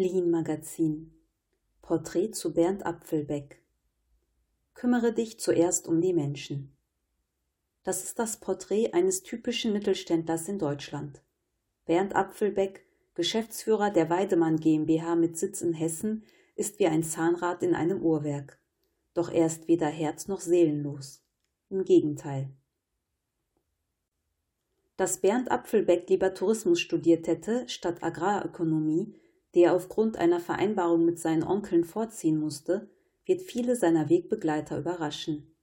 Lean Magazin Porträt zu Bernd Apfelbeck Kümmere dich zuerst um die Menschen. Das ist das Porträt eines typischen Mittelständlers in Deutschland. Bernd Apfelbeck, Geschäftsführer der Weidemann GmbH mit Sitz in Hessen, ist wie ein Zahnrad in einem Uhrwerk. Doch er ist weder herz- noch seelenlos. Im Gegenteil. Dass Bernd Apfelbeck lieber Tourismus studiert hätte, statt Agrarökonomie, die er aufgrund einer Vereinbarung mit seinen Onkeln vorziehen musste, wird viele seiner Wegbegleiter überraschen.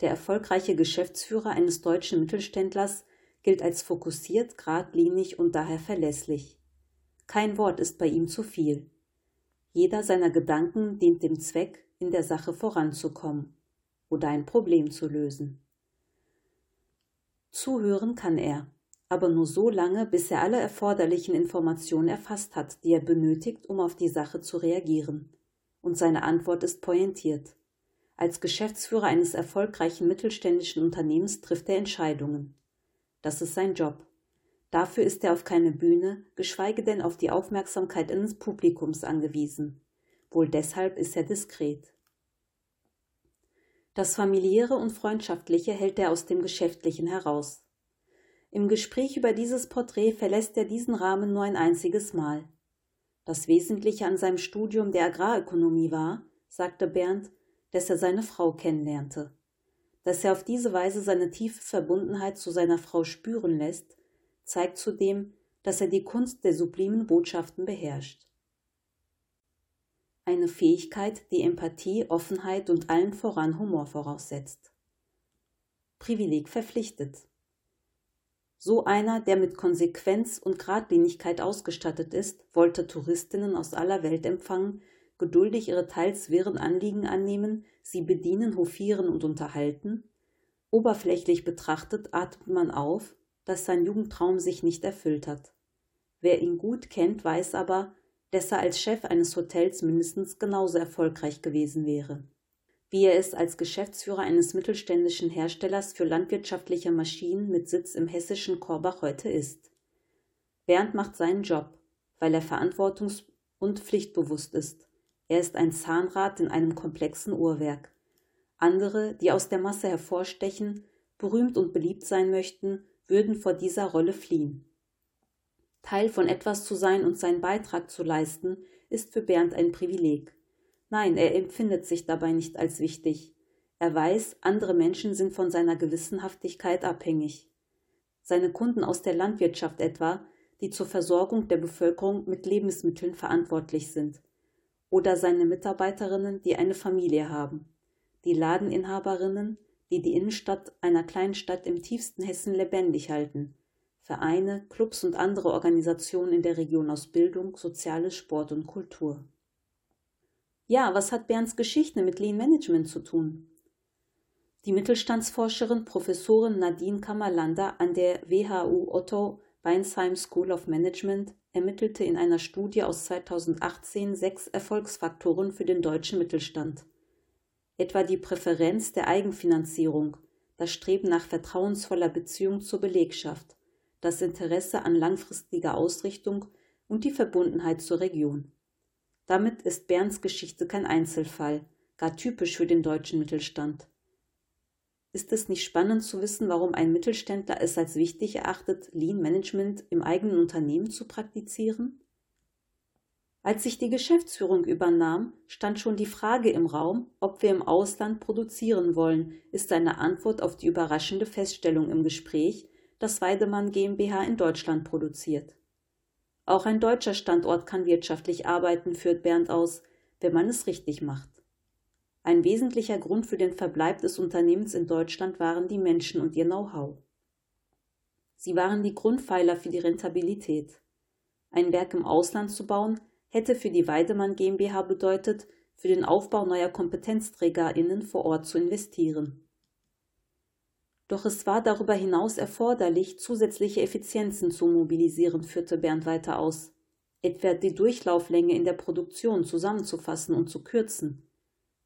Der erfolgreiche Geschäftsführer eines deutschen Mittelständlers gilt als fokussiert, geradlinig und daher verlässlich. Kein Wort ist bei ihm zu viel. Jeder seiner Gedanken dient dem Zweck, in der Sache voranzukommen oder ein Problem zu lösen. Zuhören kann er, aber nur so lange, bis er alle erforderlichen Informationen erfasst hat, die er benötigt, um auf die Sache zu reagieren. Und seine Antwort ist pointiert. Als Geschäftsführer eines erfolgreichen mittelständischen Unternehmens trifft er Entscheidungen. Das ist sein Job. Dafür ist er auf keine Bühne, geschweige denn auf die Aufmerksamkeit eines Publikums angewiesen. Wohl deshalb ist er diskret. Das familiäre und freundschaftliche hält er aus dem Geschäftlichen heraus. Im Gespräch über dieses Porträt verlässt er diesen Rahmen nur ein einziges Mal. Das Wesentliche an seinem Studium der Agrarökonomie war, sagte Bernd, dass er seine Frau kennenlernte. Dass er auf diese Weise seine tiefe Verbundenheit zu seiner Frau spüren lässt, zeigt zudem, dass er die Kunst der sublimen Botschaften beherrscht. Eine Fähigkeit, die Empathie, Offenheit und allen voran Humor voraussetzt. Privileg verpflichtet. So einer, der mit Konsequenz und Gradlinigkeit ausgestattet ist, wollte Touristinnen aus aller Welt empfangen, geduldig ihre teils wirren Anliegen annehmen, sie bedienen, hofieren und unterhalten? Oberflächlich betrachtet atmet man auf, dass sein Jugendtraum sich nicht erfüllt hat. Wer ihn gut kennt, weiß aber, dass er als Chef eines Hotels mindestens genauso erfolgreich gewesen wäre wie er es als Geschäftsführer eines mittelständischen Herstellers für landwirtschaftliche Maschinen mit Sitz im hessischen Korbach heute ist. Bernd macht seinen Job, weil er verantwortungs- und pflichtbewusst ist. Er ist ein Zahnrad in einem komplexen Uhrwerk. Andere, die aus der Masse hervorstechen, berühmt und beliebt sein möchten, würden vor dieser Rolle fliehen. Teil von etwas zu sein und seinen Beitrag zu leisten, ist für Bernd ein Privileg. Nein, er empfindet sich dabei nicht als wichtig. Er weiß, andere Menschen sind von seiner Gewissenhaftigkeit abhängig. Seine Kunden aus der Landwirtschaft etwa, die zur Versorgung der Bevölkerung mit Lebensmitteln verantwortlich sind. Oder seine Mitarbeiterinnen, die eine Familie haben. Die Ladeninhaberinnen, die die Innenstadt einer kleinen Stadt im tiefsten Hessen lebendig halten. Vereine, Clubs und andere Organisationen in der Region aus Bildung, Soziales, Sport und Kultur. Ja, was hat Bernds Geschichte mit Lean Management zu tun? Die Mittelstandsforscherin Professorin Nadine Kammerlander an der WHU Otto Weinsheim School of Management ermittelte in einer Studie aus 2018 sechs Erfolgsfaktoren für den deutschen Mittelstand. Etwa die Präferenz der Eigenfinanzierung, das Streben nach vertrauensvoller Beziehung zur Belegschaft, das Interesse an langfristiger Ausrichtung und die Verbundenheit zur Region. Damit ist Bernds Geschichte kein Einzelfall, gar typisch für den deutschen Mittelstand. Ist es nicht spannend zu wissen, warum ein Mittelständler es als wichtig erachtet, Lean Management im eigenen Unternehmen zu praktizieren? Als ich die Geschäftsführung übernahm, stand schon die Frage im Raum, ob wir im Ausland produzieren wollen, ist eine Antwort auf die überraschende Feststellung im Gespräch, dass Weidemann GmbH in Deutschland produziert. Auch ein deutscher Standort kann wirtschaftlich arbeiten, führt Bernd aus, wenn man es richtig macht. Ein wesentlicher Grund für den Verbleib des Unternehmens in Deutschland waren die Menschen und ihr Know-how. Sie waren die Grundpfeiler für die Rentabilität. Ein Werk im Ausland zu bauen, hätte für die Weidemann GmbH bedeutet, für den Aufbau neuer KompetenzträgerInnen vor Ort zu investieren. Doch es war darüber hinaus erforderlich, zusätzliche Effizienzen zu mobilisieren, führte Bernd weiter aus. Etwa die Durchlauflänge in der Produktion zusammenzufassen und zu kürzen.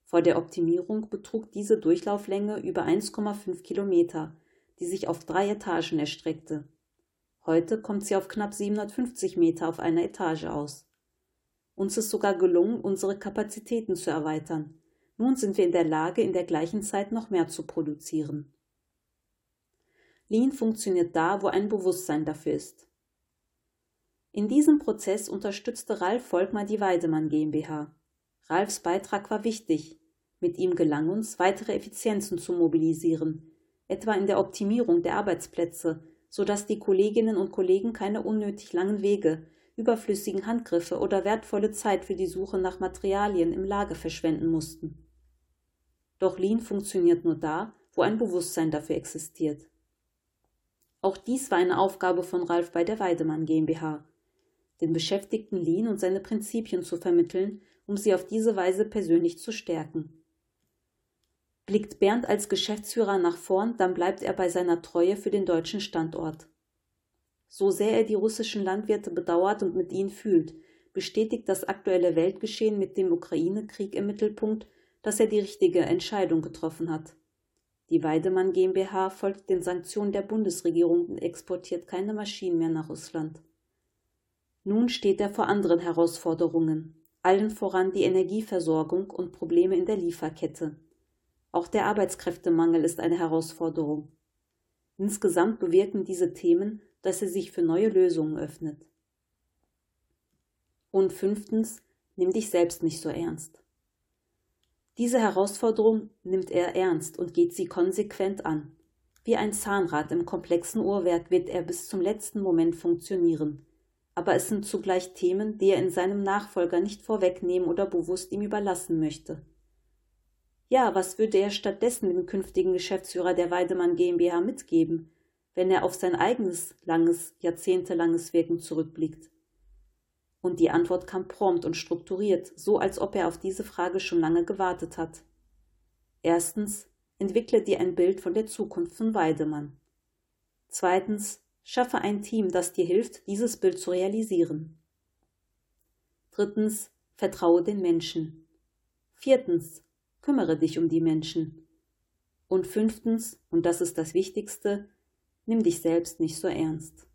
Vor der Optimierung betrug diese Durchlauflänge über 1,5 Kilometer, die sich auf drei Etagen erstreckte. Heute kommt sie auf knapp 750 Meter auf einer Etage aus. Uns ist sogar gelungen, unsere Kapazitäten zu erweitern. Nun sind wir in der Lage, in der gleichen Zeit noch mehr zu produzieren. Lean funktioniert da, wo ein Bewusstsein dafür ist. In diesem Prozess unterstützte Ralf Volkmar die Weidemann GmbH. Ralfs Beitrag war wichtig. Mit ihm gelang uns, weitere Effizienzen zu mobilisieren, etwa in der Optimierung der Arbeitsplätze, sodass die Kolleginnen und Kollegen keine unnötig langen Wege, überflüssigen Handgriffe oder wertvolle Zeit für die Suche nach Materialien im Lager verschwenden mussten. Doch Lean funktioniert nur da, wo ein Bewusstsein dafür existiert. Auch dies war eine Aufgabe von Ralf bei der Weidemann GmbH, den Beschäftigten Lean und seine Prinzipien zu vermitteln, um sie auf diese Weise persönlich zu stärken. Blickt Bernd als Geschäftsführer nach vorn, dann bleibt er bei seiner Treue für den deutschen Standort. So sehr er die russischen Landwirte bedauert und mit ihnen fühlt, bestätigt das aktuelle Weltgeschehen mit dem Ukraine-Krieg im Mittelpunkt, dass er die richtige Entscheidung getroffen hat. Die Weidemann GmbH folgt den Sanktionen der Bundesregierung und exportiert keine Maschinen mehr nach Russland. Nun steht er vor anderen Herausforderungen, allen voran die Energieversorgung und Probleme in der Lieferkette. Auch der Arbeitskräftemangel ist eine Herausforderung. Insgesamt bewirken diese Themen, dass er sich für neue Lösungen öffnet. Und fünftens, nimm dich selbst nicht so ernst. Diese Herausforderung nimmt er ernst und geht sie konsequent an. Wie ein Zahnrad im komplexen Uhrwerk wird er bis zum letzten Moment funktionieren. Aber es sind zugleich Themen, die er in seinem Nachfolger nicht vorwegnehmen oder bewusst ihm überlassen möchte. Ja, was würde er stattdessen dem künftigen Geschäftsführer der Weidemann GmbH mitgeben, wenn er auf sein eigenes langes, jahrzehntelanges Wirken zurückblickt? Und die Antwort kam prompt und strukturiert, so als ob er auf diese Frage schon lange gewartet hat. Erstens, entwickle dir ein Bild von der Zukunft von Weidemann. Zweitens, schaffe ein Team, das dir hilft, dieses Bild zu realisieren. Drittens, vertraue den Menschen. Viertens, kümmere dich um die Menschen. Und fünftens, und das ist das Wichtigste, nimm dich selbst nicht so ernst.